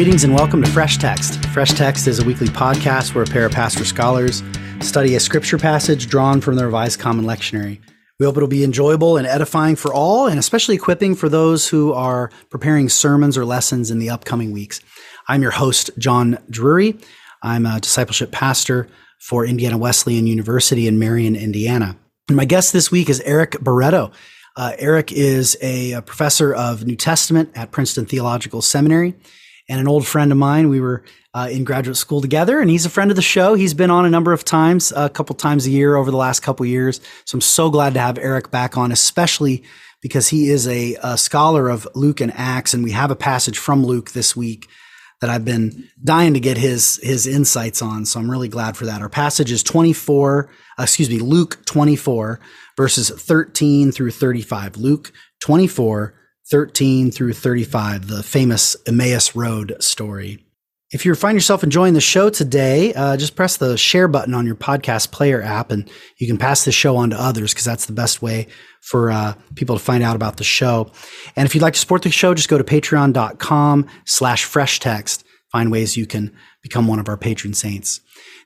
Greetings and welcome to Fresh Text. Fresh Text is a weekly podcast where a pair of pastor scholars study a scripture passage drawn from the Revised Common Lectionary. We hope it'll be enjoyable and edifying for all, and especially equipping for those who are preparing sermons or lessons in the upcoming weeks. I'm your host, John Drury. I'm a discipleship pastor for Indiana Wesleyan University in Marion, Indiana. And my guest this week is Eric Barreto. Uh, Eric is a, a professor of New Testament at Princeton Theological Seminary and an old friend of mine. We were uh, in graduate school together, and he's a friend of the show. He's been on a number of times, a couple times a year over the last couple years. So I'm so glad to have Eric back on, especially because he is a, a scholar of Luke and Acts, and we have a passage from Luke this week that I've been dying to get his his insights on. So I'm really glad for that. Our passage is 24, uh, excuse me, Luke 24 verses 13 through 35. Luke 24 13 through 35, the famous Emmaus Road story. If you find yourself enjoying the show today, uh, just press the share button on your podcast player app and you can pass the show on to others because that's the best way for uh, people to find out about the show. And if you'd like to support the show, just go to patreon.com slash fresh text. Find ways you can become one of our patron saints.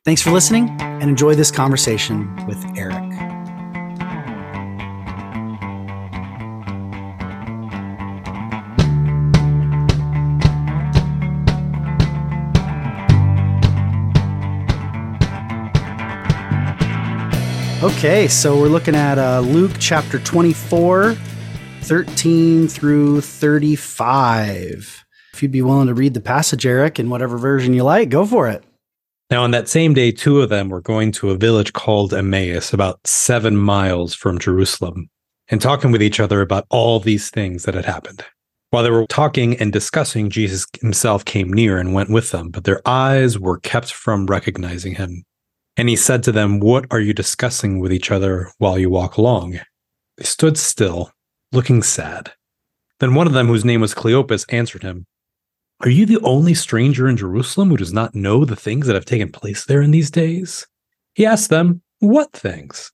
Thanks for listening and enjoy this conversation with Eric. Okay, so we're looking at uh, Luke chapter 24, 13 through 35. If you'd be willing to read the passage, Eric, in whatever version you like, go for it. Now, on that same day, two of them were going to a village called Emmaus, about seven miles from Jerusalem, and talking with each other about all these things that had happened. While they were talking and discussing, Jesus himself came near and went with them, but their eyes were kept from recognizing him. And he said to them, What are you discussing with each other while you walk along? They stood still, looking sad. Then one of them, whose name was Cleopas, answered him, Are you the only stranger in Jerusalem who does not know the things that have taken place there in these days? He asked them, What things?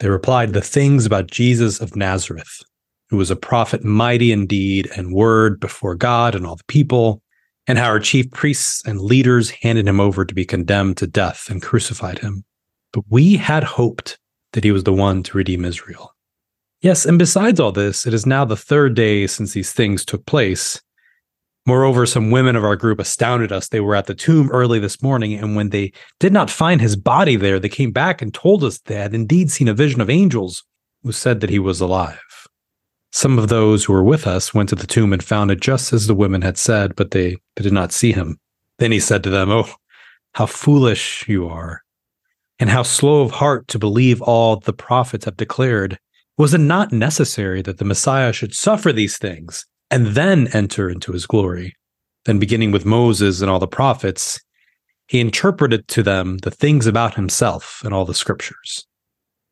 They replied, The things about Jesus of Nazareth, who was a prophet mighty in deed and word before God and all the people and how our chief priests and leaders handed him over to be condemned to death and crucified him. But we had hoped that he was the one to redeem Israel. Yes, and besides all this, it is now the third day since these things took place. Moreover, some women of our group astounded us. They were at the tomb early this morning, and when they did not find his body there, they came back and told us they had indeed seen a vision of angels who said that he was alive. Some of those who were with us went to the tomb and found it just as the women had said, but they, they did not see him. Then he said to them, Oh, how foolish you are, and how slow of heart to believe all the prophets have declared. Was it not necessary that the Messiah should suffer these things and then enter into his glory? Then, beginning with Moses and all the prophets, he interpreted to them the things about himself and all the scriptures.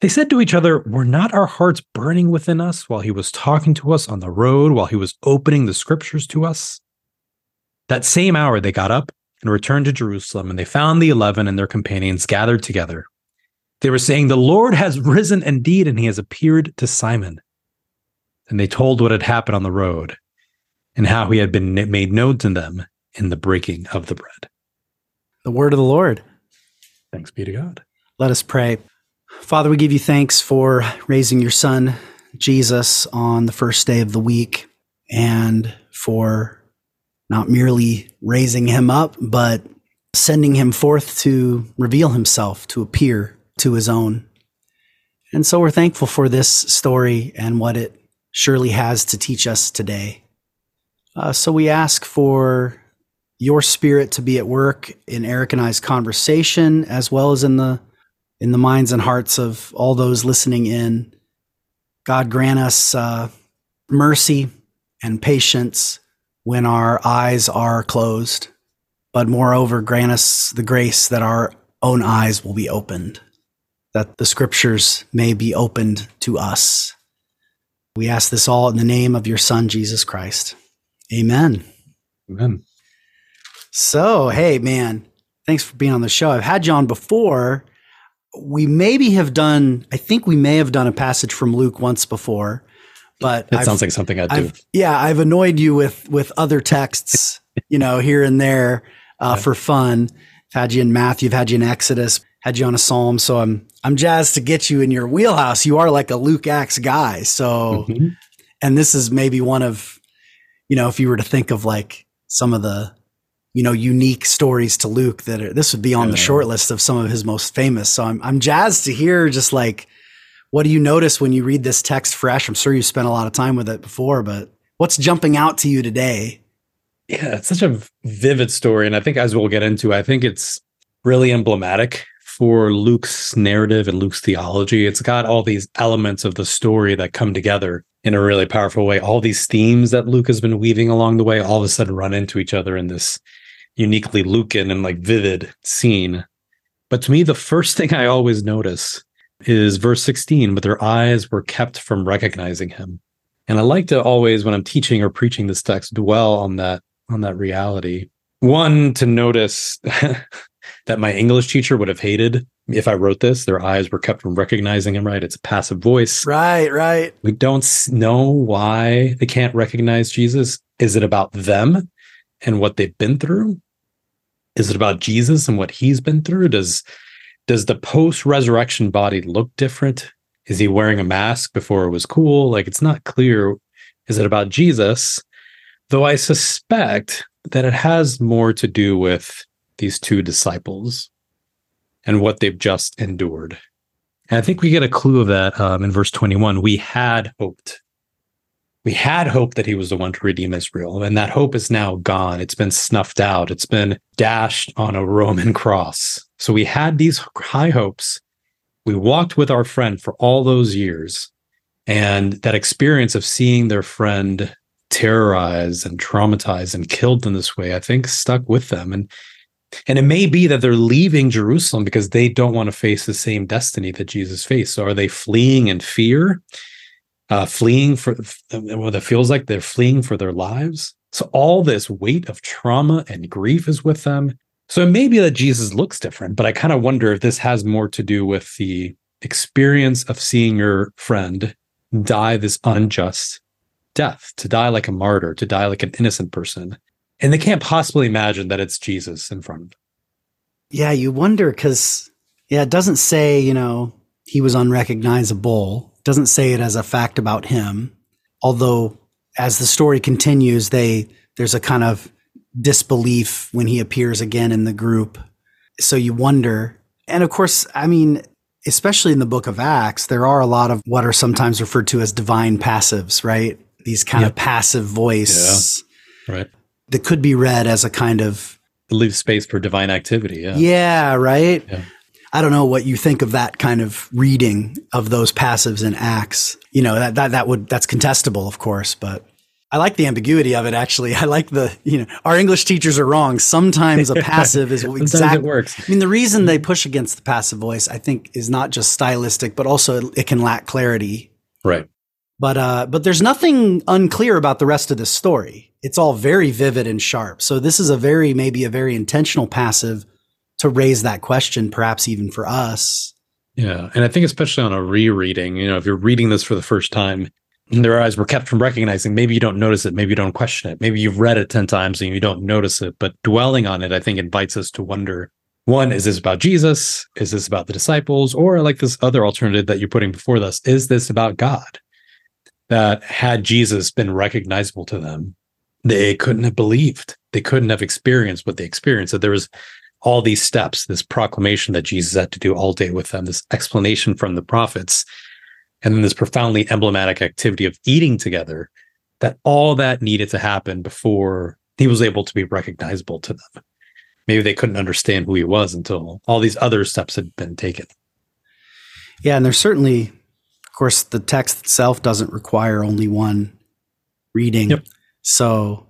They said to each other, Were not our hearts burning within us while he was talking to us on the road, while he was opening the scriptures to us? That same hour they got up and returned to Jerusalem, and they found the eleven and their companions gathered together. They were saying, The Lord has risen indeed, and he has appeared to Simon. And they told what had happened on the road and how he had been made known to them in the breaking of the bread. The word of the Lord. Thanks be to God. Let us pray. Father, we give you thanks for raising your son, Jesus, on the first day of the week and for not merely raising him up, but sending him forth to reveal himself, to appear to his own. And so we're thankful for this story and what it surely has to teach us today. Uh, so we ask for your spirit to be at work in Eric and I's conversation, as well as in the in the minds and hearts of all those listening in. God grant us uh, mercy and patience when our eyes are closed, but moreover, grant us the grace that our own eyes will be opened, that the scriptures may be opened to us. We ask this all in the name of your Son, Jesus Christ. Amen. Amen. So, hey, man, thanks for being on the show. I've had you on before. We maybe have done, I think we may have done a passage from Luke once before, but it sounds like something I'd do. I've, yeah, I've annoyed you with with other texts, you know, here and there uh, Yeah. for fun. I've had you in Matthew, I've had you in Exodus, had you on a Psalm. So I'm I'm jazzed to get you in your wheelhouse. You are like a Luke Acts guy. So Mhm. and this is maybe one of, you know, if you were to think of like some of the, you know, unique stories to Luke that are, this would be on the short list of some of his most famous. So I'm I'm jazzed to hear just like what do you notice when you read this text fresh? I'm sure you spent a lot of time with it before, but what's jumping out to you today? Yeah, it's such a vivid story. And I think, as we'll get into, I think it's really emblematic for Luke's narrative and Luke's theology. It's got all these elements of the story that come together in a really powerful way. All these themes that Luke has been weaving along the way all of a sudden run into each other in this uniquely Lucan and like vivid scene. But to me, the first thing I always notice is verse 16, but their eyes were kept from recognizing him. And I like to always, when I'm teaching or preaching this text, dwell on that on that reality. One, to notice that my English teacher would have hated if I wrote this. Their eyes were kept from recognizing him, right? It's a passive voice. Right, right. We don't know why they can't recognize Jesus. Is it about them and what they've been through? Is it about Jesus and what he's been through? Does does the post-resurrection body look different? Is he wearing a mask before it was cool? Like it's not clear. Is it about Jesus? Though I suspect that it has more to do with these two disciples and what they've just endured. And I think we get a clue of that um, in verse 21. We had hoped. We had hope that he was the one to redeem Israel, and that hope is now gone. It's been snuffed out. It's been dashed on a Roman cross. So we had these high hopes. We walked with our friend for all those years. And that experience of seeing their friend terrorized and traumatized and killed in this way, I think stuck with them. And and it may be that they're leaving Jerusalem because they don't want to face the same destiny that Jesus faced. So are they fleeing in fear? Uh, fleeing for what it feels like they're fleeing for their lives. So all this weight of trauma and grief is with them. So it may be that Jesus looks different, but I kind of wonder if this has more to do with the experience of seeing your friend die this unjust death, to die like a martyr, to die like an innocent person. And they can't possibly imagine that it's Jesus in front of them. Yeah, you wonder because yeah, it doesn't say you know he was unrecognizable. Doesn't say it as a fact about him. Although as the story continues, they there's a kind of disbelief when he appears again in the group. So you wonder, and of course, I mean, especially in the book of Acts, there are a lot of what are sometimes referred to as divine passives, right? These kind of passive voice Right. that could be read as a kind of It leaves space for divine activity. Yeah. yeah, right. Yeah. I don't know what you think of that kind of reading of those passives and acts. You know that that that would that's contestable, of course, but I like the ambiguity of it. Actually, I like the you know our English teachers are wrong. Sometimes a passive is exactly. it works. I mean, the reason they push against the passive voice, I think, is not just stylistic, but also it, it can lack clarity. Right. But uh, but there's nothing unclear about the rest of this story. It's all very vivid and sharp. So this is a very maybe a very intentional passive to raise that question, perhaps even for us. Yeah. And I think, especially on a rereading, you know, if you're reading this for the first time, their eyes were kept from recognizing, maybe you don't notice it, maybe you don't question it, maybe you've read it 10 times and you don't notice it. But dwelling on it, I think, invites us to wonder one, is this about Jesus? Is this about the disciples? Or like this other alternative that you're putting before us, is this about God? That had Jesus been recognizable to them, they couldn't have believed. They couldn't have experienced what they experienced. That there was all these steps, this proclamation that Jesus had to do all day with them, this explanation from the prophets, and then this profoundly emblematic activity of eating together, that all that needed to happen before he was able to be recognizable to them. Maybe they couldn't understand who he was until all these other steps had been taken. Yeah, and there's certainly, of course, the text itself doesn't require only one reading. Yep. So,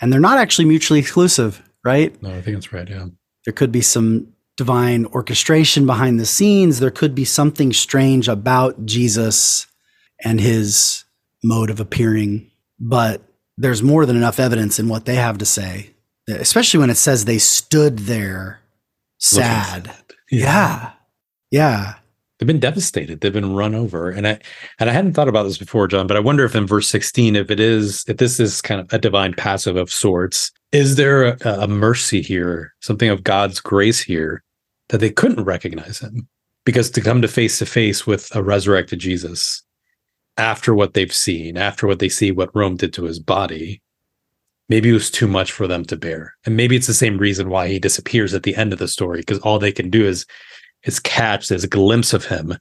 and they're not actually mutually exclusive, right? No, I think that's right. Yeah. There could be some divine orchestration behind the scenes. There could be something strange about Jesus and his mode of appearing, but there's more than enough evidence in what they have to say, especially when it says they stood there sad. Yeah. Yeah. Yeah. They've been devastated. They've been run over. And I and I hadn't thought about this before, John, but I wonder if in verse 16, if it is, if this is kind of a divine passive of sorts, is there a, a mercy here, something of God's grace here that they couldn't recognize him? Because to come to face to face with a resurrected Jesus after what they've seen, after what they see what Rome did to his body, maybe it was too much for them to bear. And maybe it's the same reason why he disappears at the end of the story, because all they can do is is catch this glimpse of him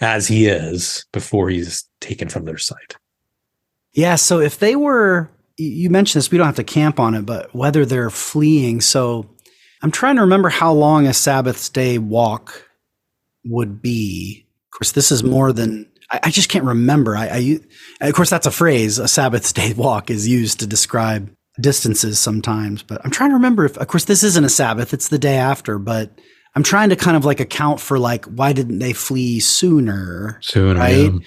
as he is before he's taken from their sight. Yeah. So if they were, you mentioned this, we don't have to camp on it, but whether they're fleeing. So I'm trying to remember how long a Sabbath day walk would be. Of course, this is more than I, I just can't remember. I, I, of course, that's a phrase. A Sabbath day walk is used to describe distances sometimes, but I'm trying to remember if, of course, this isn't a Sabbath. It's the day after, but I'm trying to kind of like account for like, why didn't they flee sooner? Sooner. Right. Yeah.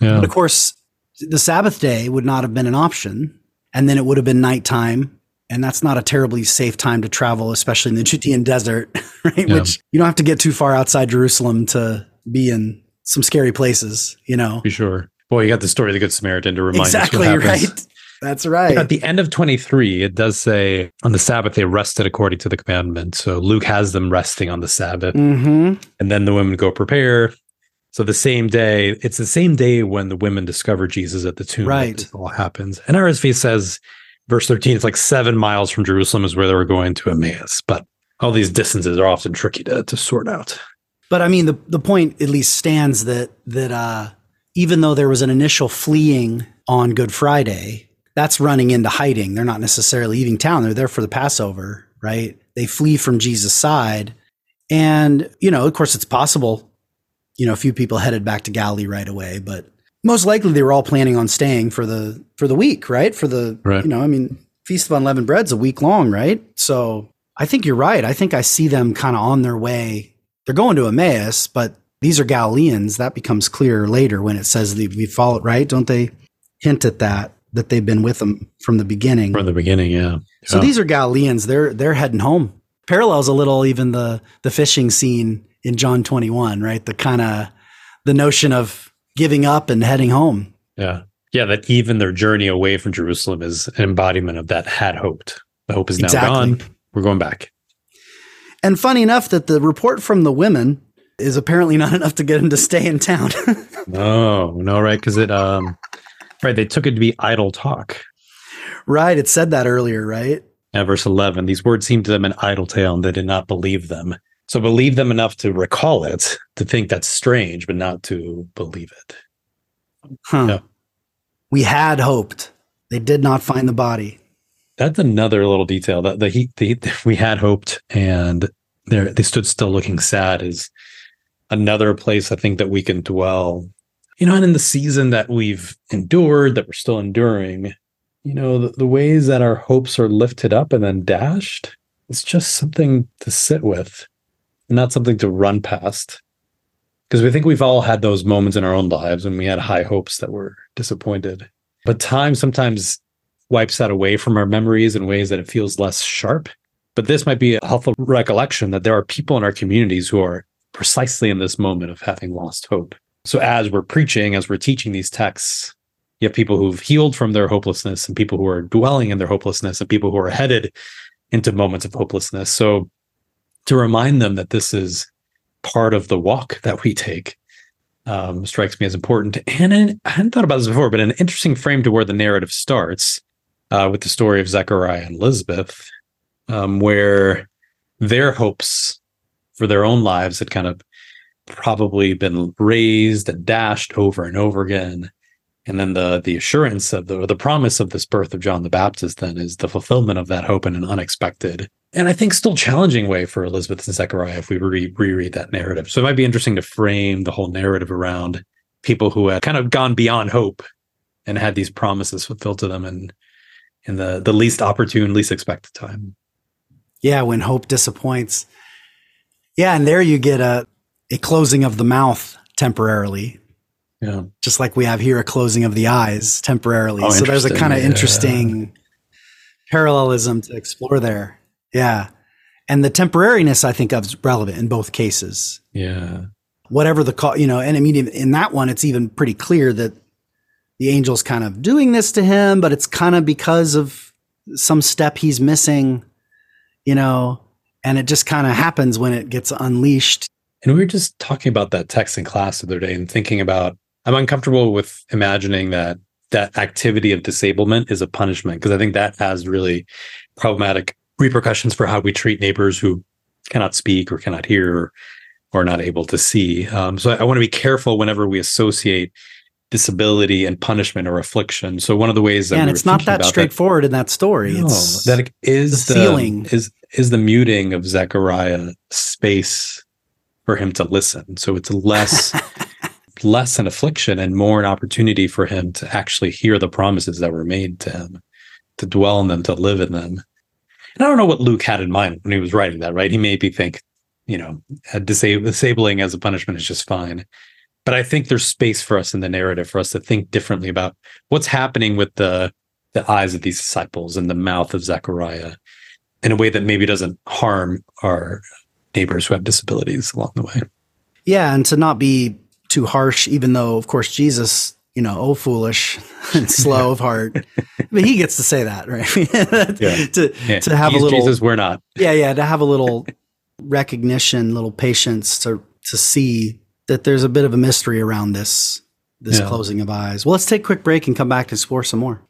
Yeah. But of course, the Sabbath day would not have been an option. And then it would have been nighttime. And that's not a terribly safe time to travel, especially in the Judean desert, right? Yeah. Which you don't have to get too far outside Jerusalem to be in some scary places, you know? Be sure. Boy, you got the story of the Good Samaritan to remind Exactly us happens. right. That's right. At the end of 23, it does say on the Sabbath they rested according to the commandment. So Luke has them resting on the Sabbath, hmm and then the women go prepare. So the same day, it's the same day when the women discover Jesus at the tomb. Right. this all happens. And RSV says, verse 13, it's like seven miles from Jerusalem is where they were going to Emmaus. But all these distances are often tricky to, to sort out. But I mean, the, the point at least stands that, that, uh, even though there was an initial fleeing on Good Friday, that's running into hiding. They're not necessarily leaving town. They're there for the Passover, right? They flee from Jesus' side. And, you know, of course, it's possible, you know, a few people headed back to Galilee right away, but most likely they were all planning on staying for the, for the week, right? For the, Right. you know, I mean, Feast of Unleavened Bread's a week long, right? So I think you're right. I think I see them kind of on their way. They're going to Emmaus, but these are Galileans. That becomes clear later when it says that we followed, right? Don't they hint at that, that they've been with them from the beginning? From the beginning, yeah. So Yeah. these are Galileans. They're they're heading home. Parallels a little even the the fishing scene in John 21, right? The kind of the notion of giving up and heading home. Yeah. Yeah, that even their journey away from Jerusalem is an embodiment of that had hoped. The hope is now Exactly. gone. We're going back. And funny enough that the report from the women is apparently not enough to get him to stay in town. No, no, right? Because it, um, right, they took it to be idle talk. right, it said that earlier, right? At verse 11, these words seemed to them an idle tale, and they did not believe them. So believe them enough to recall it, to think that's strange, but not to believe it. Huh. Yeah. We had hoped. They did not find the body. That's another little detail that the he, the, we had hoped, and they they stood still, looking sad. Is another place I think that we can dwell. You know, and in the season that we've endured, that we're still enduring, you know, the, the ways that our hopes are lifted up and then dashed. It's just something to sit with, not something to run past. Because we think we've all had those moments in our own lives when we had high hopes that were disappointed. But time sometimes wipes that away from our memories in ways that it feels less sharp. But this might be a helpful recollection that there are people in our communities who are precisely in this moment of having lost hope. So as we're preaching, as we're teaching these texts, you have people who've healed from their hopelessness and people who are dwelling in their hopelessness and people who are headed into moments of hopelessness. So to remind them that this is part of the walk that we take um, strikes me as important. And I I hadn't thought about this before, but an interesting frame to where the narrative starts uh, with the story of Zechariah and Elizabeth, um, where their hopes for their own lives had kind of probably been raised and dashed over and over again. And then the the assurance of the the promise of this birth of John the Baptist then is the fulfillment of that hope in an unexpected and I think still challenging way for Elizabeth and Zechariah if we re- reread that narrative. So it might be interesting to frame the whole narrative around people who had kind of gone beyond hope and had these promises fulfilled to them in in the the least opportune, least expected time. Yeah, when hope disappoints. Yeah, and there you get a a closing of the mouth temporarily. Yeah. Just like we have here a closing of the eyes temporarily. Oh, so there's a kind of Yeah. interesting parallelism to explore there. Yeah. And the temporariness I think of is relevant in both cases. Yeah. Whatever the call, you know, and I mean in- in that one it's even pretty clear that the angel's kind of doing this to him, but it's kind of because of some step he's missing, you know, and it just kind of happens when it gets unleashed. And we were just talking about that text in class the other day and thinking about I'm uncomfortable with imagining that that activity of disablement is a punishment because I think that has really problematic repercussions for how we treat neighbors who cannot speak or cannot hear or, not able to see. Um, so I, I want to be careful whenever we associate disability and punishment or affliction. So one of the ways that Yeah, and we it's not that straightforward in that story. no, it's that it is the the, sealing. is is the muting of Zechariah space for him to listen. So it's less less an affliction and more an opportunity for him to actually hear the promises that were made to him, to dwell in them, to live in them. And I don't know what Luke had in mind when he was writing that, right? He maybe think, you know, disab- disabling as a punishment is just fine. But I think there's space for us in the narrative for us to think differently about what's happening with the the eyes of these disciples and the mouth of Zechariah in a way that maybe doesn't harm our neighbors who have disabilities along the way. yeah, and to not be too harsh, even though of course Jesus, you know, oh foolish and slow of heart. But he gets to say that, right? Yeah. to Yeah, to have a little Jesus, we're not. yeah, yeah, to have a little recognition, little patience to to see that there's a bit of a mystery around this this Yeah. closing of eyes. Well, let's take a quick break and come back and explore some more.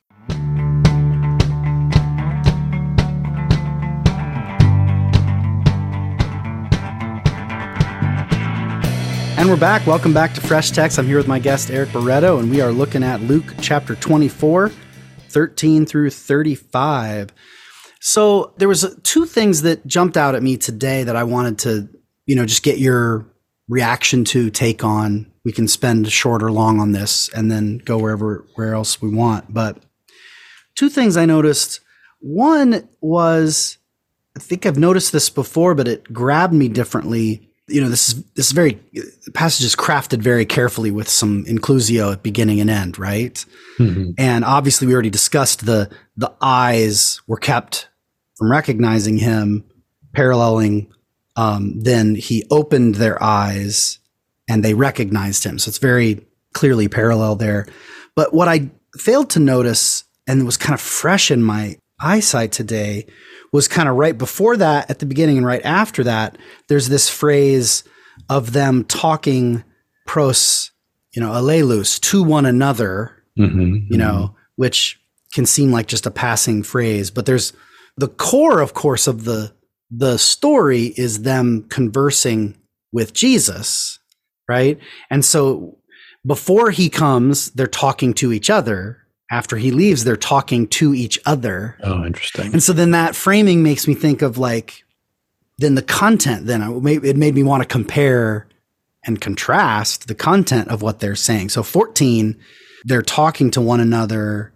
And we're back. Welcome back to Fresh Text. I'm here with my guest, Eric Barreto, and we are looking at Luke chapter 24, 13 through 35. So there was two things that jumped out at me today that I wanted to, you know, just get your reaction to, take on. We can spend short or long on this and then go wherever where else we want. But two things I noticed. One was I think I've noticed this before, but it grabbed me differently. You know, this is this is very the passage is crafted very carefully with some inclusio at beginning and end, right? Mhm. And obviously, we already discussed the the eyes were kept from recognizing him, paralleling. Um, then he opened their eyes, and they recognized him. So it's very clearly parallel there. But what I failed to notice, and was kind of fresh in my eyesight today, was kind of right before that, at the beginning, and right after that. There's this phrase of them talking pros, you know, allelous to one another Mhm. you know, which can seem like just a passing phrase, but there's the core, of course, of the the story is them conversing with Jesus, right? And so before he comes, they're talking to each other. After he leaves, they're talking to each other. Oh, interesting. And so then that framing makes me think of like, then the content, then it made, it made me want to compare and contrast the content of what they're saying. So 14, they're talking to one another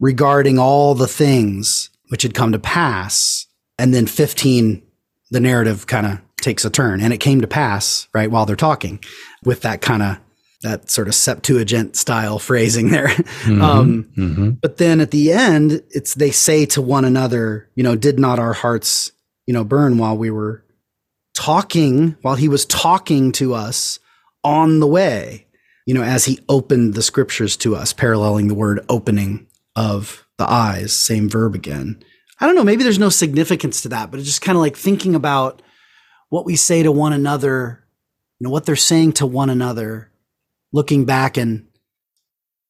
regarding all the things which had come to pass. And then 15, the narrative kind of takes a turn and it came to pass, right, while they're talking with that kind of that sort of Septuagint style phrasing there. Mhm. Um, Mhm. but then at the end, it's they say to one another, you know, did not our hearts, you know, burn while we were talking, while he was talking to us on the way, you know, as he opened the scriptures to us, paralleling the word opening of the eyes, same verb again. I don't know, maybe there's no significance to that, but it's just kind of like thinking about what we say to one another, you know, what they're saying to one another, looking back and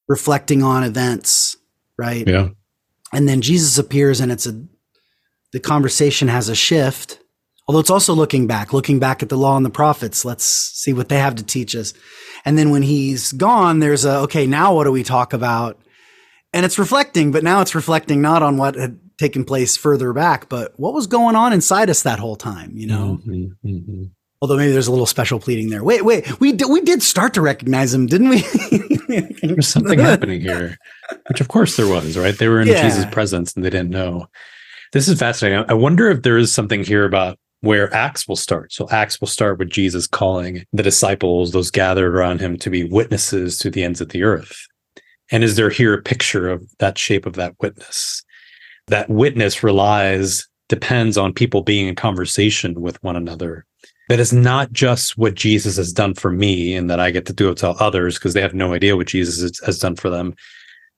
reflecting on events, right? Yeah. And then Jesus appears and it's a the conversation has a shift. Although it's also looking back, looking back at the law and the prophets. Let's see what they have to teach us. And then when he's gone, there's a okay, now what do we talk about? And it's reflecting, but now it's reflecting not on what had taken place further back, but what was going on inside us that whole time, you know? Mhm. Mhm. Although maybe there's a little special pleading there. Wait, wait, we did, we did start to recognize him, didn't we? There's something happening here, which of course there was, right? They were in Yeah. Jesus' presence and they didn't know. This is fascinating. I wonder if there is something here about where Acts will start. So Acts will start with Jesus calling the disciples, those gathered around him, to be witnesses to the ends of the earth. And is there here a picture of that shape of that witness? That witness relies, depends on people being in conversation with one another. That is not just what Jesus has done for me and that I get to do it to others because they have no idea what Jesus has done for them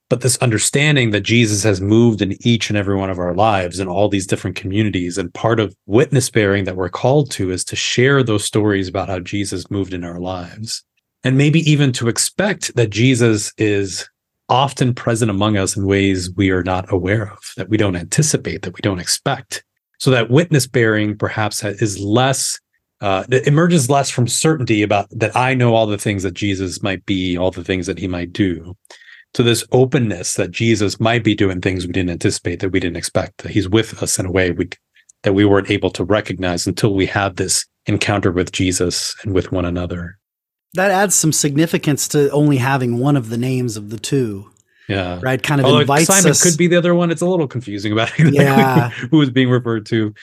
but this understanding that Jesus has moved in each and every one of our lives in all these different communities. And part of witness bearing that we're called to is to share those stories about how Jesus moved in our lives. And maybe even to expect that Jesus is often present among us in ways we are not aware of, that we don't anticipate, that we don't expect. So that witness bearing perhaps is less, uh, it emerges less from certainty about that I know all the things that Jesus might be, all the things that he might do to this openness that Jesus might be doing things we didn't anticipate, that we didn't expect, that he's with us in a way we, that we weren't able to recognize until we had this encounter with Jesus and with one another. That adds some significance to only having one of the names of the two. Yeah. Right. Kind of Although invites Simon us. could be the other one. It's a little confusing about exactly Yeah. who is being referred to.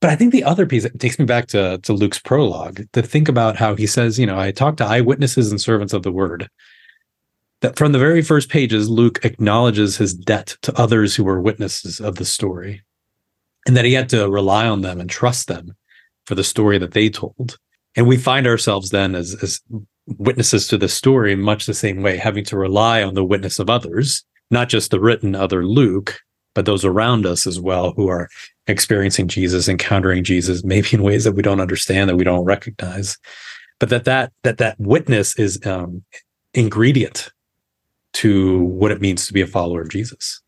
But I think the other piece it takes me back to, to Luke's prologue to think about how he says, you know, I talked to eyewitnesses and servants of the word that from the very first pages, Luke acknowledges his debt to others who were witnesses of the story, and that he had to rely on them and trust them for the story that they told. And we find ourselves then as, as witnesses to the story in much the same way, having to rely on the witness of others, not just the written other Luke, but those around us as well who are experiencing Jesus, encountering Jesus, maybe in ways that we don't understand, that we don't recognize. But that that that that witness is um, ingredient to what it means to be a follower of Jesus.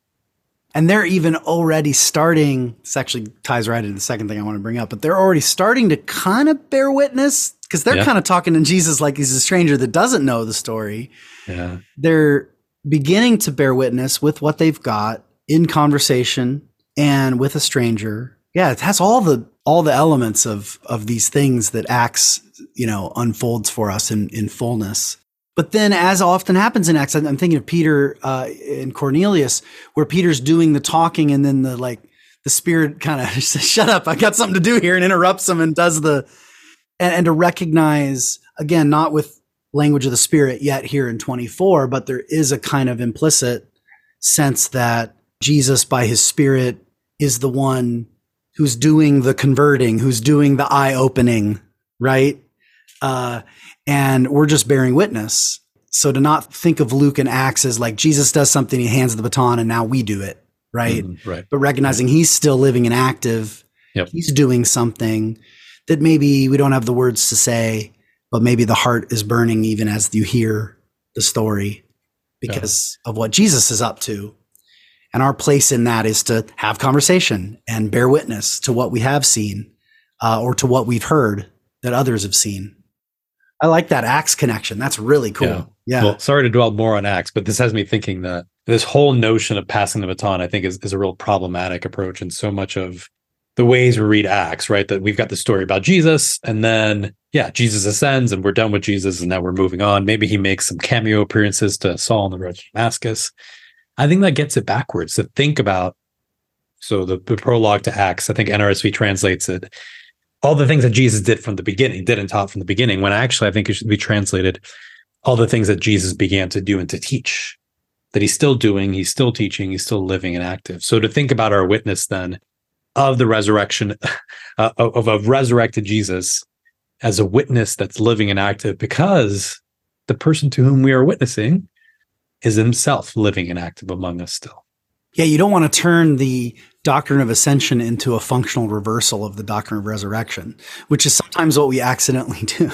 And they're even already starting. This actually ties right into the second thing I want to bring up, but they're already starting to kind of bear witness because they're Yeah. kind of talking to Jesus like he's a stranger that doesn't know the story. Yeah. They're beginning to bear witness with what they've got in conversation and with a stranger. Yeah, it has all the all the elements of of these things that Acts, you know, unfolds for us in in fullness. But then, as often happens in Acts, I'm thinking of Peter uh, and Cornelius, where Peter's doing the talking, and then the like, the Spirit kind of says, "Shut up! I got something to do here," and interrupts him and does the, and, and to recognize again, not with language of the Spirit yet here in 24, but there is a kind of implicit sense that Jesus, by His Spirit, is the one who's doing the converting, who's doing the eye opening, right? Uh, and we're just bearing witness. So to not think of Luke and Acts as like Jesus does something, he hands the baton, and now we do it, right? Mhm, right. But recognizing he's still living and active, Yep. he's doing something that maybe we don't have the words to say, but maybe the heart is burning even as you hear the story because of what Jesus is up to. And our place in that is to have conversation and bear witness to what we have seen uh, or to what we've heard that others have seen. I like that Acts connection. That's really cool. Yeah. Yeah. Well, sorry to dwell more on Acts, but this has me thinking that this whole notion of passing the baton, I think, is, is a real problematic approach in so much of the ways we read Acts, right? That we've got the story about Jesus, and then, yeah, Jesus ascends and we're done with Jesus, and now we're moving on. Maybe he makes some cameo appearances to Saul on the road to Damascus. I think that gets it backwards to think about. So the, the prologue to Acts, I think NRSV translates it all the things that Jesus did from the beginning, did and taught from the beginning, when actually I think it should be translated all the things that Jesus began to do and to teach, that he's still doing, he's still teaching, he's still living and active. So to think about our witness then of the resurrection, uh, of a resurrected Jesus as a witness that's living and active because the person to whom we are witnessing is himself living and active among us still. Yeah, you don't want to turn the doctrine of ascension into a functional reversal of the doctrine of resurrection, which is sometimes what we accidentally do.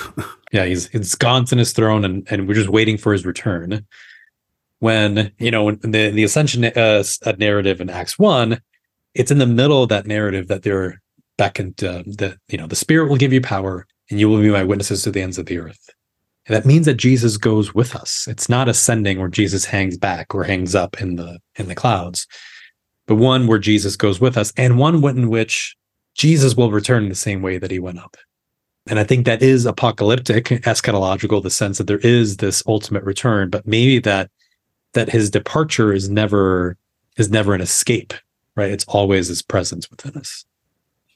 Yeah, he's ensconced in his throne, and and we're just waiting for his return. When you know when the the ascension uh, uh, narrative in Acts one, it's in the middle of that narrative that they're beckoned uh, that you know the Spirit will give you power, and you will be my witnesses to the ends of the earth. And that means that Jesus goes with us. It's not ascending where Jesus hangs back or hangs up in the in the clouds, but one where Jesus goes with us, and one in which Jesus will return the same way that he went up. And I think that is apocalyptic, eschatological, the sense that there is this ultimate return, but maybe that that his departure is never is never an escape, right? It's always his presence within us.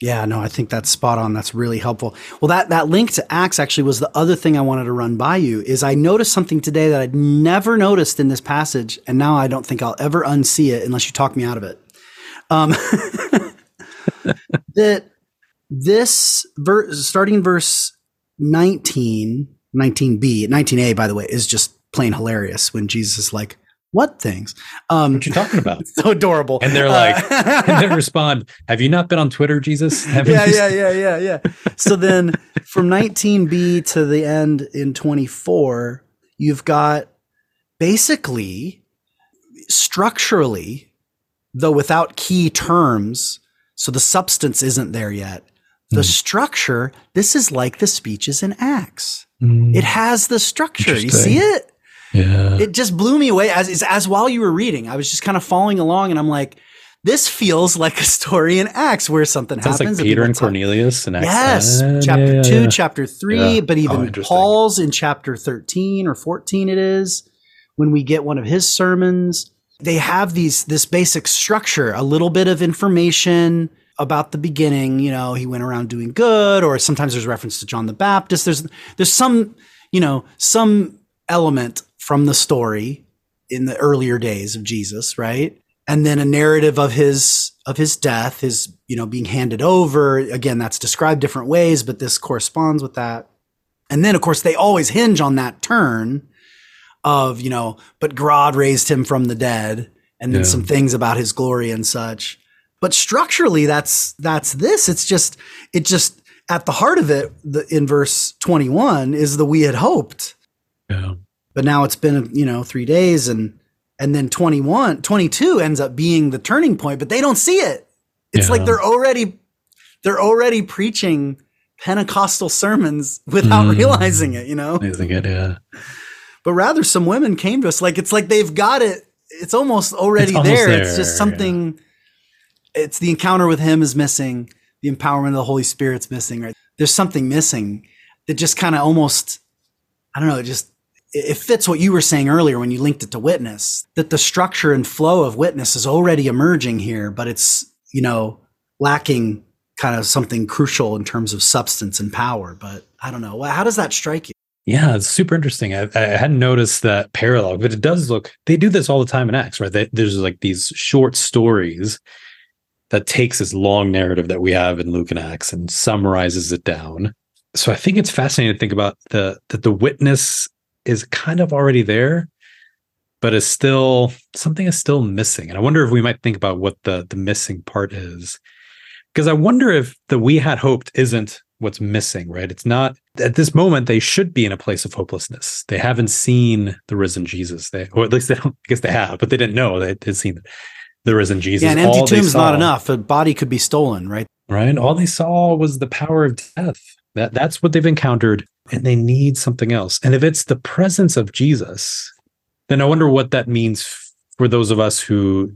Yeah, no, I think that's spot on. That's really helpful. Well, that that link to Acts actually was the other thing I wanted to run by you. Is I noticed something today that I'd never noticed in this passage, and now I don't think I'll ever unsee it unless you talk me out of it. Um, that this verse, starting in verse 19, 19b, 19a, by the way, is just plain hilarious when Jesus is like, what things? Um, what you talking about? so adorable. And they're like, uh, and they respond, "Have you not been on Twitter, Jesus?" yeah, yeah, yeah, yeah, yeah. So then, from 19b to the end in 24, you've got basically structurally, though without key terms, so the substance isn't there yet. The mm. structure, this is like the speeches in Acts. Mm. It has the structure. You see it? Yeah. It just blew me away as as while you were reading. I was just kind of following along and I'm like, this feels like a story in Acts where something Sounds happens. Like Peter and Cornelius and Yes, chapter yeah, yeah, two, yeah. chapter three, but even oh, Paul's in chapter 13 or 14 it is when we get one of his sermons. They have these this basic structure, a little bit of information about the beginning, you know, he went around doing good, or sometimes there's reference to John the Baptist. There's there's some, you know, some element from the story in the earlier days of Jesus, right? And then a narrative of his of his death, his you know being handed over. Again, that's described different ways, but this corresponds with that. And then, of course, they always hinge on that turn of you know, but God raised him from the dead, and then yeah. some things about his glory and such. But structurally, that's that's this. It's just it just at the heart of it, the, in verse twenty one, is the we had hoped. Yeah but now it's been you know three days and and then 21 22 ends up being the turning point but they don't see it it's yeah. like they're already they're already preaching pentecostal sermons without mm. realizing it you know realizing it yeah but rather some women came to us like it's like they've got it it's almost already it's there. there. it's just something yeah. it's the encounter with him is missing the empowerment of the holy spirit's missing right there's something missing that just kind of almost i don't know it just it fits what you were saying earlier when you linked it to witness that the structure and flow of witness is already emerging here but it's you know lacking kind of something crucial in terms of substance and power but i don't know. How does that strike you? Yeah it's super interesting. I, I hadn't noticed that parallel but it does look they do this all the time in acts right? They, there's like these short stories that takes this long narrative that we have in luke and acts and summarizes it down. So i think it's fascinating to think about the that the witness is kind of already there, but is still something is still missing. And I wonder if we might think about what the the missing part is. Because I wonder if the we had hoped isn't what's missing, right? It's not at this moment they should be in a place of hopelessness. They haven't seen the risen Jesus. They or at least they don't I guess they have, but they didn't know they had seen the risen Jesus. Yeah, an empty tomb is not enough. A body could be stolen, right? Right. All they saw was the power of death. That that's what they've encountered and they need something else. And if it's the presence of Jesus, then I wonder what that means for those of us who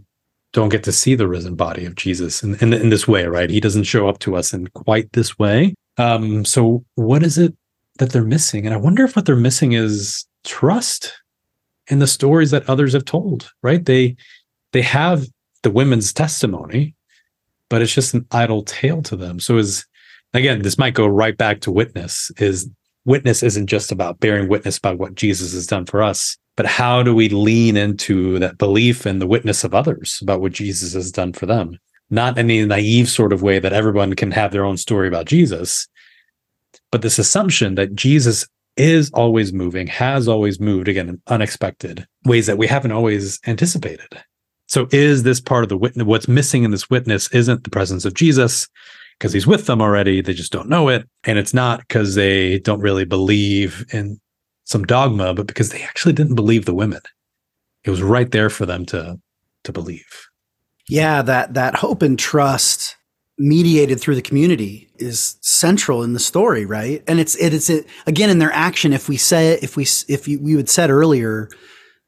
don't get to see the risen body of Jesus in, in, in this way, right? He doesn't show up to us in quite this way. Um, so what is it that they're missing? And I wonder if what they're missing is trust in the stories that others have told, right? They they have the women's testimony, but it's just an idle tale to them. So is again, this might go right back to witness is witness isn't just about bearing witness about what Jesus has done for us, but how do we lean into that belief and the witness of others about what Jesus has done for them? Not in a naive sort of way that everyone can have their own story about Jesus, but this assumption that Jesus is always moving, has always moved, again, in unexpected ways that we haven't always anticipated. So, is this part of the witness? What's missing in this witness isn't the presence of Jesus, because he's with them already. They just don't know it. And it's not because they don't really believe in some dogma, but because they actually didn't believe the women. It was right there for them to to believe. Yeah, that that hope and trust mediated through the community is central in the story, right? And it's it, it's it, again in their action. If we say if we if we had said earlier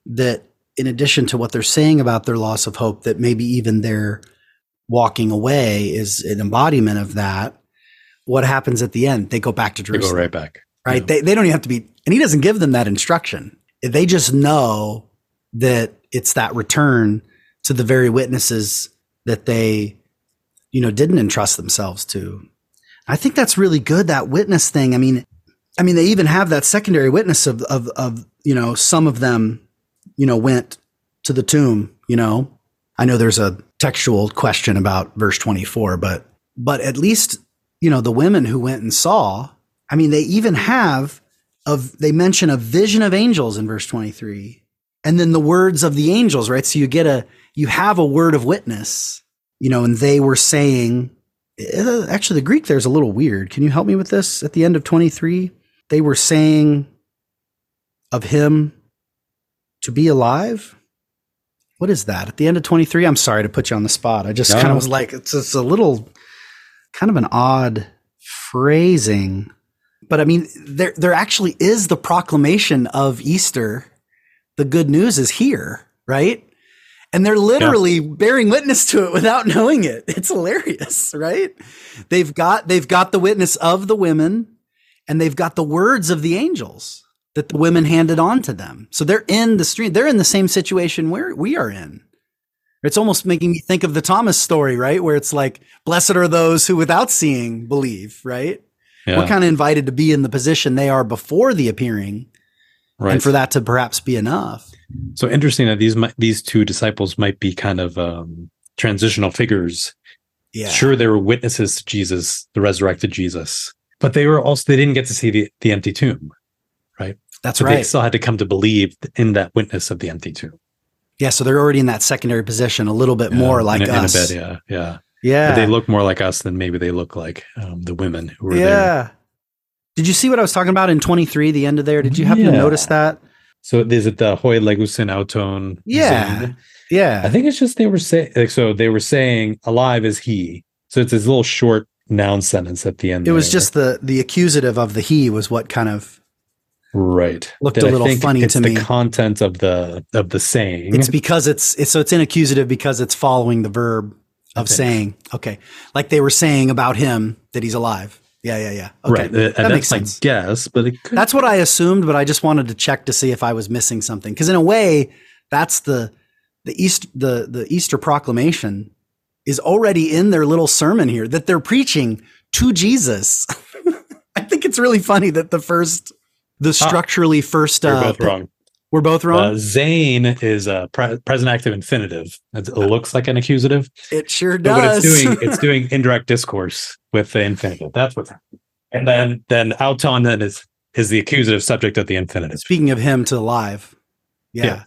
that in addition to what they're saying about their loss of hope, that maybe even their walking away is an embodiment of that. What happens at the end? They go back to Jerusalem. They go right back. Right. Yeah. They, they don't even have to be, and he doesn't give them that instruction. They just know that it's that return to the very witnesses that they you know, didn't entrust themselves to. I think that's really good. That witness thing. I mean, I mean, they even have that secondary witness of, of, of, you know, some of them, you know, went to the tomb, you know, I know there's a textual question about verse 24, but, but at least, you know, the women who went and saw, I mean, they even have of, they mention a vision of angels in verse 23 and then the words of the angels, right? So you get a, you have a word of witness, you know, and they were saying, uh, actually, the Greek there's a little weird. Can you help me with this at the end of 23? They were saying of him to be alive. What is that? At the end of 23? I'm sorry to put you on the spot. I just no. kind of was like, it's, it's a little kind of an odd phrasing. But I mean, there there actually is the proclamation of Easter. The good news is here, right? And they're literally yeah. bearing witness to it without knowing it. It's hilarious, right? They've got they've got the witness of the women and they've got the words of the angels that the women handed on to them. So they're in the stream. They're in the same situation where we are in. It's almost making me think of the Thomas story, right? Where it's like, blessed are those who without seeing believe, right? Yeah. We're kind of invited to be in the position they are before the appearing. Right. And for that to perhaps be enough. So interesting that these these two disciples might be kind of um, transitional figures. Yeah. Sure, they were witnesses to Jesus, the resurrected Jesus, but they were also they didn't get to see the, the empty tomb? That's but right. They still had to come to believe in that witness of the empty tomb. Yeah, so they're already in that secondary position, a little bit yeah, more like in, us. In a bit, yeah, yeah, yeah. But they look more like us than maybe they look like um, the women who were there. yeah. there. Did you see what I was talking about in 23, the end of there? Did you happen yeah. to notice that? So is it the hoi legusin auton? Yeah. Yeah. I think it's just they were saying, like, so they were saying alive is he. So it's this little short noun sentence at the end. It was just the, the accusative of the he was what kind of right looked that a little funny to me. The content of the, of the saying. It's because it's, it's, so it's in accusative because it's following the verb of saying, okay. Like they were saying about him that he's alive. Yeah, yeah, yeah. Okay. Right. Uh, that makes sense. Guess, but could- that's what I assumed. But I just wanted to check to see if I was missing something because in a way, that's the the East the the Easter proclamation is already in their little sermon here that they're preaching to Jesus. I think it's really funny that the first the structurally ah, first uh, both wrong. We're both wrong. Uh, Zane is a pre- present active infinitive. It looks like an accusative. It sure does. but it's doing it's doing indirect discourse with the infinitive. That's what's happening. And then then auton then is is the accusative subject of the infinitive. Speaking of him to live. Yeah. yeah.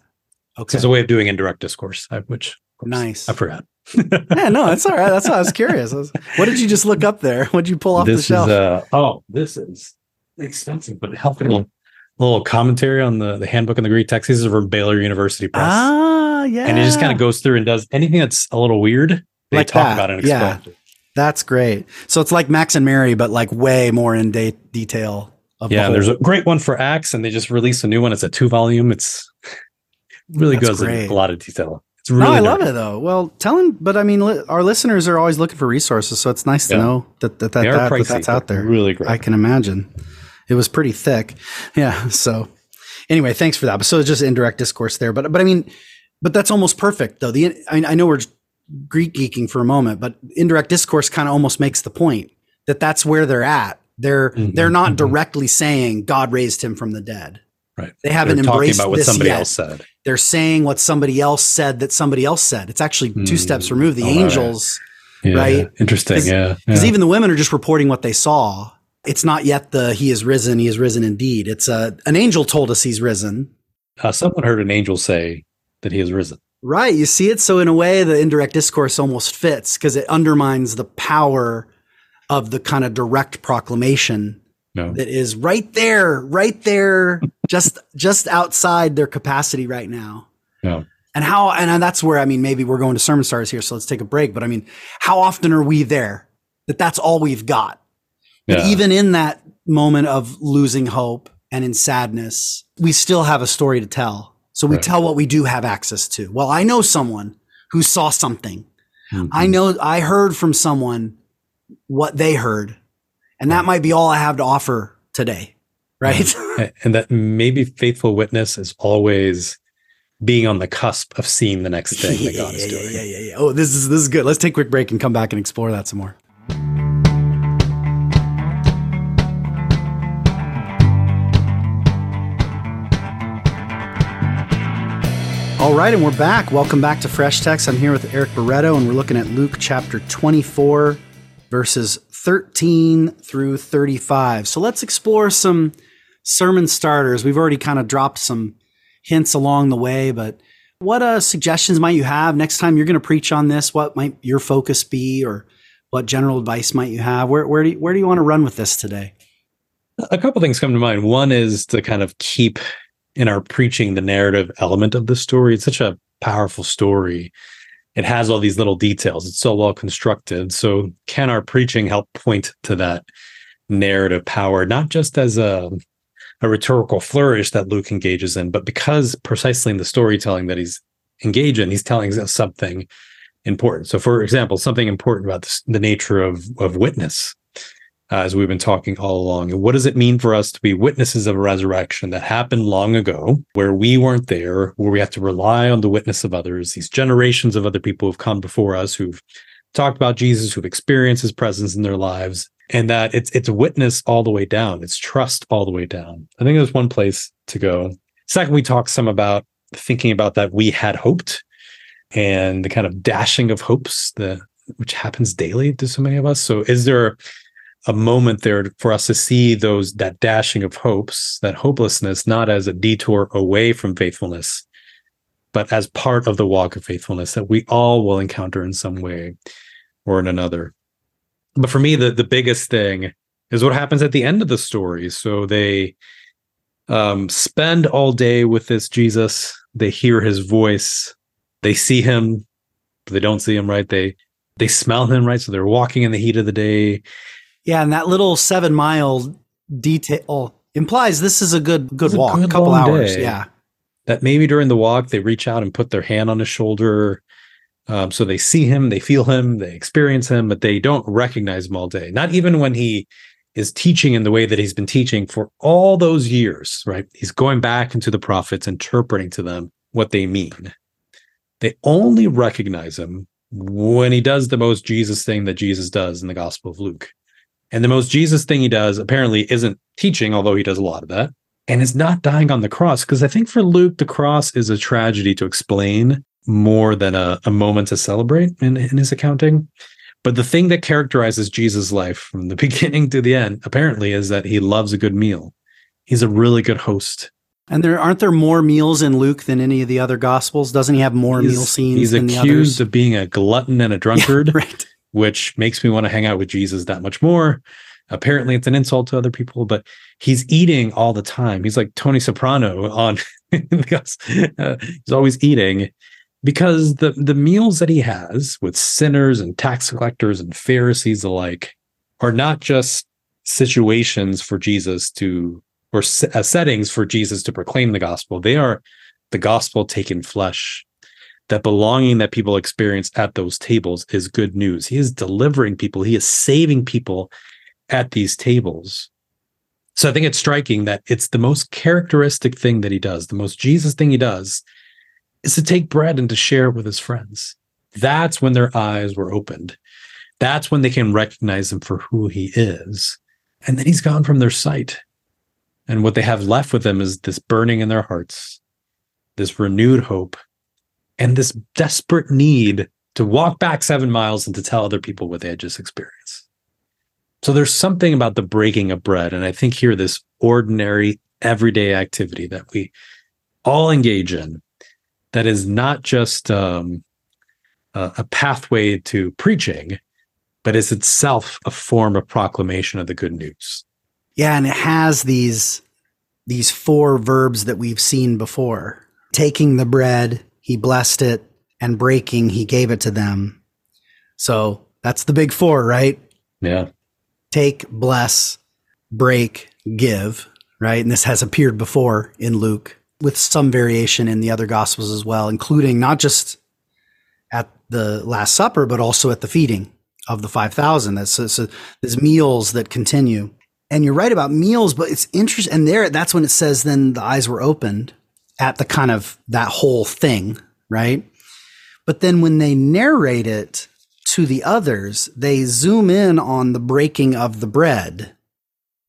Okay. It's a way of doing indirect discourse, which nice. I forgot. yeah, no, that's all right. That's why I was curious. I was, what did you just look up there? What did you pull off this the shelf? Is, uh, oh, this is expensive, but helpful little commentary on the, the handbook on the Greek text. This is from Baylor University Press. Ah, yeah. And it just kind of goes through and does anything that's a little weird. They like talk that. about it and yeah. it. That's great. So it's like Max and Mary, but like way more in de- detail. yeah, the there's a great one for Acts, and they just released a new one. It's a two volume. It's really that's goes great. into a lot of detail. It's really. No, I love it though. Well, telling, but I mean, li- our listeners are always looking for resources, so it's nice to know that that, that, that, that that's out there. Really great. I can imagine. It was pretty thick. Yeah. So anyway, thanks for that. So it's just indirect discourse there. But but I mean, but that's almost perfect though. The I, I know we're Greek geeking for a moment, but indirect discourse kind of almost makes the point that that's where they're at. They're mm-hmm, they're not mm-hmm. directly saying God raised him from the dead. Right. They haven't they're embraced talking about what somebody yet. else said. They're saying what somebody else said that somebody else said. It's actually mm. two steps removed. The oh, angels, right? Yeah, right? Interesting. Yeah. Because yeah. even the women are just reporting what they saw it's not yet the he is risen, he is risen indeed. It's a uh, an angel told us he's risen. Uh, someone heard an angel say that he is risen. Right. You see it. So in a way, the indirect discourse almost fits because it undermines the power of the kind of direct proclamation no. that is right there, right there, just just outside their capacity right now. No. And how and that's where I mean maybe we're going to sermon stars here, so let's take a break. But I mean, how often are we there that that's all we've got? But yeah. even in that moment of losing hope and in sadness, we still have a story to tell. So we right. tell what we do have access to. Well, I know someone who saw something. Mm-hmm. I know I heard from someone what they heard. And that might be all I have to offer today. Right. and that maybe faithful witness is always being on the cusp of seeing the next thing that God yeah, is yeah, doing. Yeah, yeah, yeah. Oh, this is this is good. Let's take a quick break and come back and explore that some more. All right, and we're back. Welcome back to Fresh Text. I'm here with Eric Barreto, and we're looking at Luke chapter 24, verses 13 through 35. So let's explore some sermon starters. We've already kind of dropped some hints along the way, but what uh, suggestions might you have next time you're going to preach on this? What might your focus be, or what general advice might you have? Where, where do you, where do you want to run with this today? A couple things come to mind. One is to kind of keep in our preaching the narrative element of the story. It's such a powerful story. It has all these little details. It's so well constructed. So can our preaching help point to that narrative power, not just as a a rhetorical flourish that Luke engages in, but because precisely in the storytelling that he's engaged in, he's telling us something important. So, for example, something important about the nature of of witness uh, as we've been talking all along. What does it mean for us to be witnesses of a resurrection that happened long ago, where we weren't there, where we have to rely on the witness of others, these generations of other people who've come before us, who've talked about Jesus, who've experienced his presence in their lives, and that it's it's witness all the way down, it's trust all the way down. I think there's one place to go. Second, we talked some about thinking about that we had hoped and the kind of dashing of hopes that which happens daily to so many of us. So is there a moment there for us to see those that dashing of hopes, that hopelessness, not as a detour away from faithfulness, but as part of the walk of faithfulness that we all will encounter in some way or in another. But for me, the, the biggest thing is what happens at the end of the story. So they um, spend all day with this Jesus. They hear his voice. They see him, but they don't see him, right? They they smell him, right? So they're walking in the heat of the day. Yeah, and that little seven mile detail implies this is a good good It's walk, a good couple long hours. day. Yeah. That maybe during the walk they reach out and put their hand on his shoulder. Um, so they see him, they feel him, they experience him, but they don't recognize him all day. Not even when he is teaching in the way that he's been teaching for all those years, right? He's going back into the prophets, interpreting to them what they mean. They only recognize him when he does the most Jesus thing that Jesus does in the Gospel of Luke. And the most Jesus thing he does apparently isn't teaching, although he does a lot of that, and is not dying on the cross. Because I think for Luke, the cross is a tragedy to explain more than a, a moment to celebrate in, in his accounting. But the thing that characterizes Jesus' life from the beginning to the end, apparently, is that he loves a good meal. He's a really good host. And there aren't there more meals in Luke than any of the other gospels? Doesn't he have more He's, meal scenes he's than the accused of being a glutton and a Yeah, drunkard. right. Which makes me want to hang out with Jesus that much more. Apparently, it's an insult to other people, but he's eating all the time. He's like Tony Soprano on because uh, he's always eating because the the meals that he has with sinners and tax collectors and Pharisees alike are not just situations for Jesus to or uh, settings for Jesus to proclaim the gospel. They are the gospel taken flesh that belonging that people experience at those tables is good news. He is delivering people, he is saving people at these tables. So I think it's striking that it's the most characteristic thing that he does, the most Jesus thing he does is to take bread and to share it with his friends. That's when their eyes were opened. That's when they can recognize him for who he is. And then he's gone from their sight. And what they have left with them is this burning in their hearts, this renewed hope, and this desperate need to walk back seven miles and to tell other people what they had just experienced. So there's something about the breaking of bread. And I think here, this ordinary, everyday activity that we all engage in that is not just um, a, a pathway to preaching, but is itself a form of proclamation of the good news. Yeah, and it has these these four verbs that we've seen before. Taking the bread, he blessed it, and breaking, he gave it to them. So that's the big four, right? Yeah. Take, bless, break, give, right? And this has appeared before in Luke with some variation in the other gospels as well, including not just at the Last Supper, but also at the feeding of the 5,000. That's so, so there's meals that continue. And you're right about meals, but it's interesting. And there, that's when it says, then the eyes were opened at the kind of that whole thing, right? But then when they narrate it to the others, they zoom in on the breaking of the bread.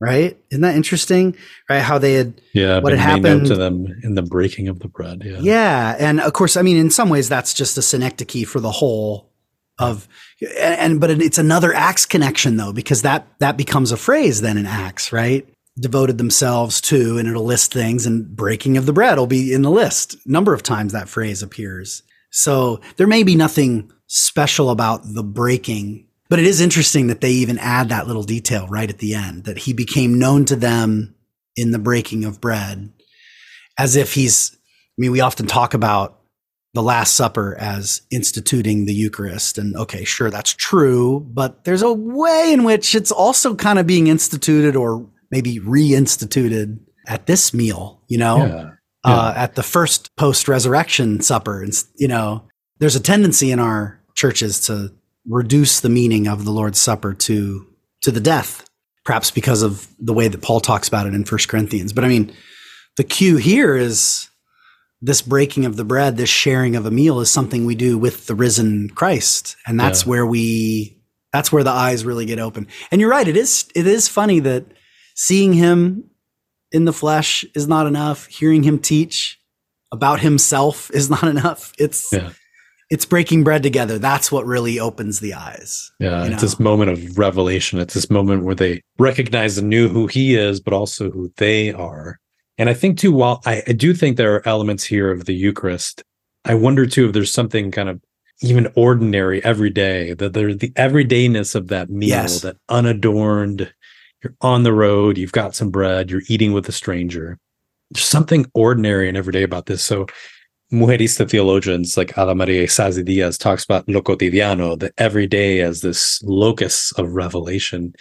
Right? Isn't that interesting? Right? How they had yeah, what had happened to them in the breaking of the bread. Yeah. yeah, and of course, I mean, in some ways, that's just a synecdoche for the whole of, and, and but it's another Acts connection though, because that that becomes a phrase then in Acts, right? Devoted themselves to, and it'll list things, and breaking of the bread will be in the list. Number of times that phrase appears. So there may be nothing special about the breaking, but it is interesting that they even add that little detail right at the end that he became known to them in the breaking of bread as if he's, I mean, we often talk about the Last Supper as instituting the Eucharist. And okay, sure, that's true, but there's a way in which it's also kind of being instituted or maybe reinstituted at this meal, you know, Yeah. Uh, at the first post resurrection supper. And, you know, there's a tendency in our churches to reduce the meaning of the Lord's Supper to, to the death, perhaps because of the way that Paul talks about it in First Corinthians. But I mean, the cue here is this breaking of the bread, this sharing of a meal is something we do with the risen Christ. And that's Yeah. where we, that's where the eyes really get open. And you're right. It is, it is funny that seeing him in the flesh is not enough. Hearing him teach about himself is not enough. It's, Yeah. it's breaking bread together. That's what really opens the eyes. Yeah, it's this moment of revelation. It's this moment where they recognize and knew who he is, but also who they are. And I think too, while I, I do think there are elements here of the Eucharist, I wonder too if there's something kind of even ordinary every day, that there's the everydayness of that meal, Yes. that unadorned, you're on the road, you've got some bread, you're eating with a stranger. There's something ordinary and everyday about this. So Mujerista theologians like Ada Maria Isasi-Diaz talks about lo cotidiano, the everyday as this locus of revelation.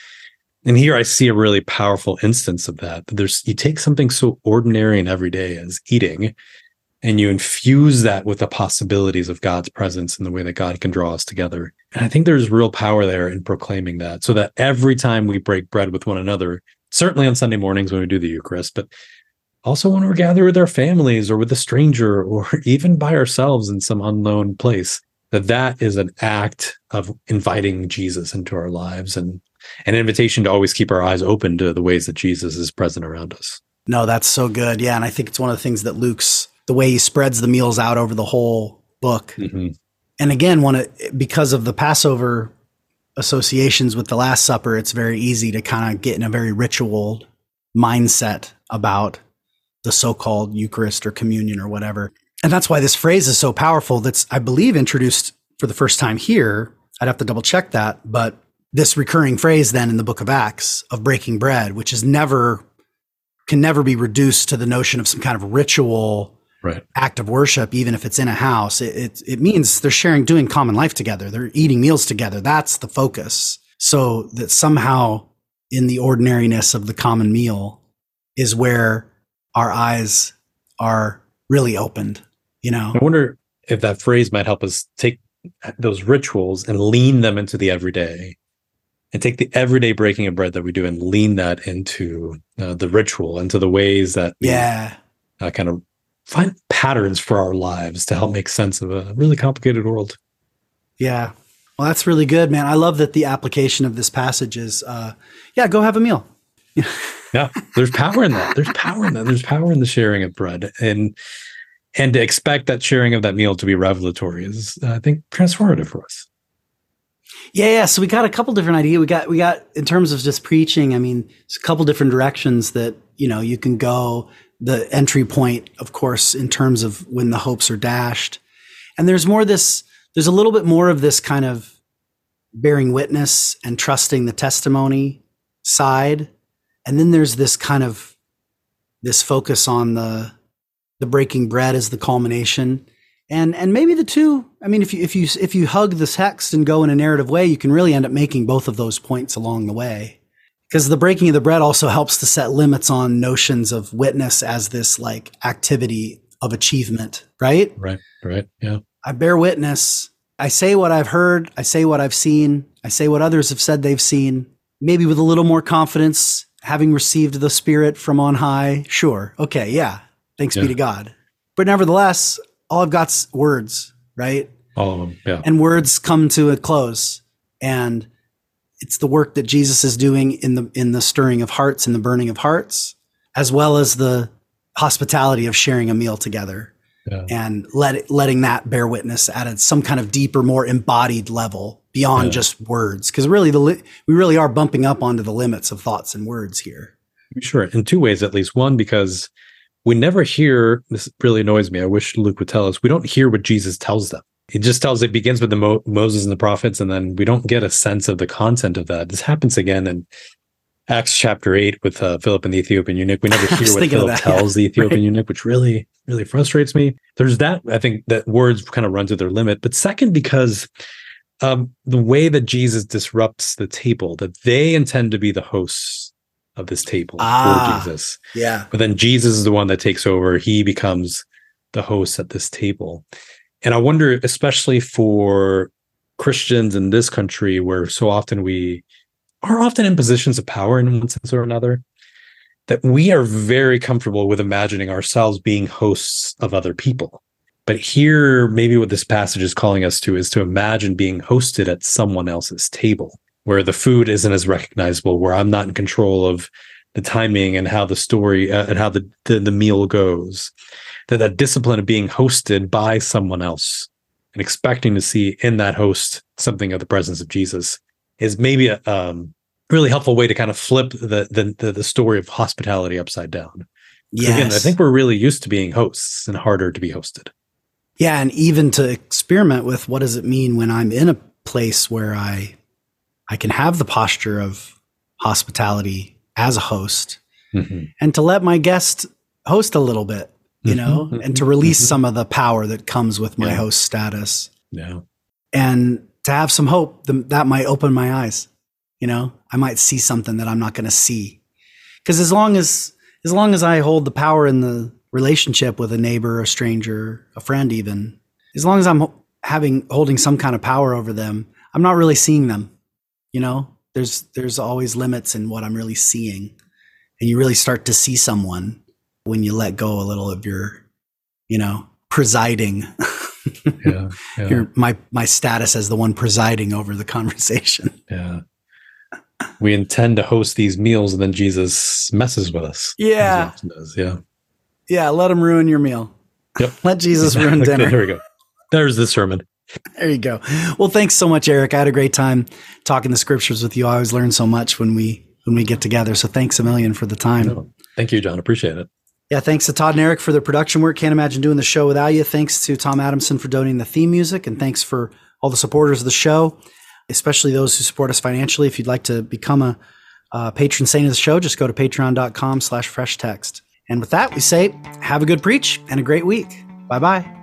And here I see a really powerful instance of that. There's you take something so ordinary and everyday as eating, and you infuse that with the possibilities of God's presence and the way that God can draw us together. And I think there's real power there in proclaiming that, so that every time we break bread with one another, certainly on Sunday mornings when we do the Eucharist, but also when we're gathered with our families or with a stranger or even by ourselves in some unknown place that that is an act of inviting jesus into our lives and an invitation to always keep our eyes open to the ways that jesus is present around us No, that's so good. Yeah. And I think it's one of the things that Luke's, the way he spreads the meals out over the whole book. Mhm. And again, one of, because of the Passover associations with the Last Supper, it's very easy to kind of get in a very ritual mindset about the so-called Eucharist or communion or whatever. And that's why this phrase is so powerful. That's, I believe, introduced for the first time here. I'd have to double check that, but this recurring phrase then in the book of Acts of breaking bread, which is never, can never be reduced to the notion of some kind of ritual right act of worship, even if it's in a house. It, it, it means they're sharing, doing common life together. They're eating meals together. That's the focus. So that somehow in the ordinariness of the common meal is where our eyes are really opened, you know? i wonder if that phrase might help us take those rituals and lean them into the everyday and take the everyday breaking of bread that we do and lean that into uh, the ritual into the ways that we, Yeah. uh, kind of find patterns for our lives to help make sense of a really complicated world Yeah. Well, that's really good, man. I love that the application of this passage is, uh, yeah, go have a meal. yeah there's power in that there's power in that there's power in the sharing of bread and and to expect that sharing of that meal to be revelatory is uh, i think transformative for us Yeah, yeah. So we got a couple different ideas. We got we got in terms of just preaching. I mean, it's a couple different directions that you know you can go. The entry point, of course, in terms of when the hopes are dashed, and there's more this. There's a little bit more of this kind of bearing witness and trusting the testimony side, and then there's this kind of this focus on the the breaking bread as the culmination. And and maybe the two i mean if you if you if you hug the text and go in a narrative way you can really end up making both of those points along the way because the breaking of the bread also helps to set limits on notions of witness as this like activity of achievement right? Right right yeah. I bear witness. I say what i've heard. I say what i've seen. I say what others have said they've seen. Maybe with a little more confidence having received the spirit from on high. Sure. Okay yeah. Thanks be to god. But nevertheless, all I've got's words, right? All of them. Yeah. And words come to a close. And it's the work that Jesus is doing in the in the stirring of hearts and the burning of hearts, as well as the hospitality of sharing a meal together yeah. and let it, letting that bear witness at a, some kind of deeper, more embodied level beyond yeah. just words. Because really, the li- we really are bumping up onto the limits of thoughts and words here. Sure, in two ways at least. One, because we never hear this really annoys me. I wish Luke would tell us. We don't hear what Jesus tells them. He just tells it begins with the Mo- Moses and the prophets, and then we don't get a sense of the content of that. This happens again in Acts chapter eight with uh, Philip and the Ethiopian eunuch. We never hear what Philip that, tells yeah. the Ethiopian right. eunuch, which really, really frustrates me. There's that. I think that words kind of run to their limit. But second, because um, the way that Jesus disrupts the table, that they intend to be the hosts of this table ah, for Jesus. Yeah. But then Jesus is the one that takes over. He becomes the host at this table. And I wonder, especially for Christians in this country, where so often we are often in positions of power in one sense or another, that we are very comfortable with imagining ourselves being hosts of other people. But here, maybe what this passage is calling us to is to imagine being hosted at someone else's table where the food isn't as recognizable, where I'm not in control of the timing and how the story uh, and how the, the, the meal goes. That that discipline of being hosted by someone else and expecting to see in that host something of the presence of Jesus is maybe a um, really helpful way to kind of flip the the the, story of hospitality upside down. Yes. Again, I think we're really used to being hosts and harder to be hosted. Yeah, and even to experiment with what does it mean when I'm in a place where I I can have the posture of hospitality as a host mm-hmm. and to let my guest host a little bit, you mm-hmm, know, and to release some of the power that comes with my yeah. host status. Yeah. And to have some hope that might open my eyes, you know, I might see something that I'm not going to see. Cause as long as, as long as I hold the power in the relationship with a neighbor, a stranger, a friend, even, as long as I'm having, holding some kind of power over them, I'm not really seeing them you know there's there's always limits in what i'm really seeing. And you really start to see someone when you let go a little of your you know presiding. Yeah, yeah. Your, my my status as the one presiding over the conversation. Yeah. We intend to host these meals and then jesus messes with us. Yeah. Yeah. Yeah let him ruin your meal. Yep. Let jesus ruin dinner. there we go. There's the sermon there you go. Well, thanks so much, Eric. I had a great time talking the scriptures with you. I always learn so much when we when we get together. So thanks a million for the time. Thank you, John. Appreciate it. Yeah, thanks to Todd and Eric for their production work. Can't imagine doing the show without you. Thanks to Tom Adamson for donating the theme music, and thanks for all the supporters of the show, especially those who support us financially. If you'd like to become a, a patron saint of the show, just go to patreon.com slash fresh text. And with that, we say have a good preach and a great week. Bye bye.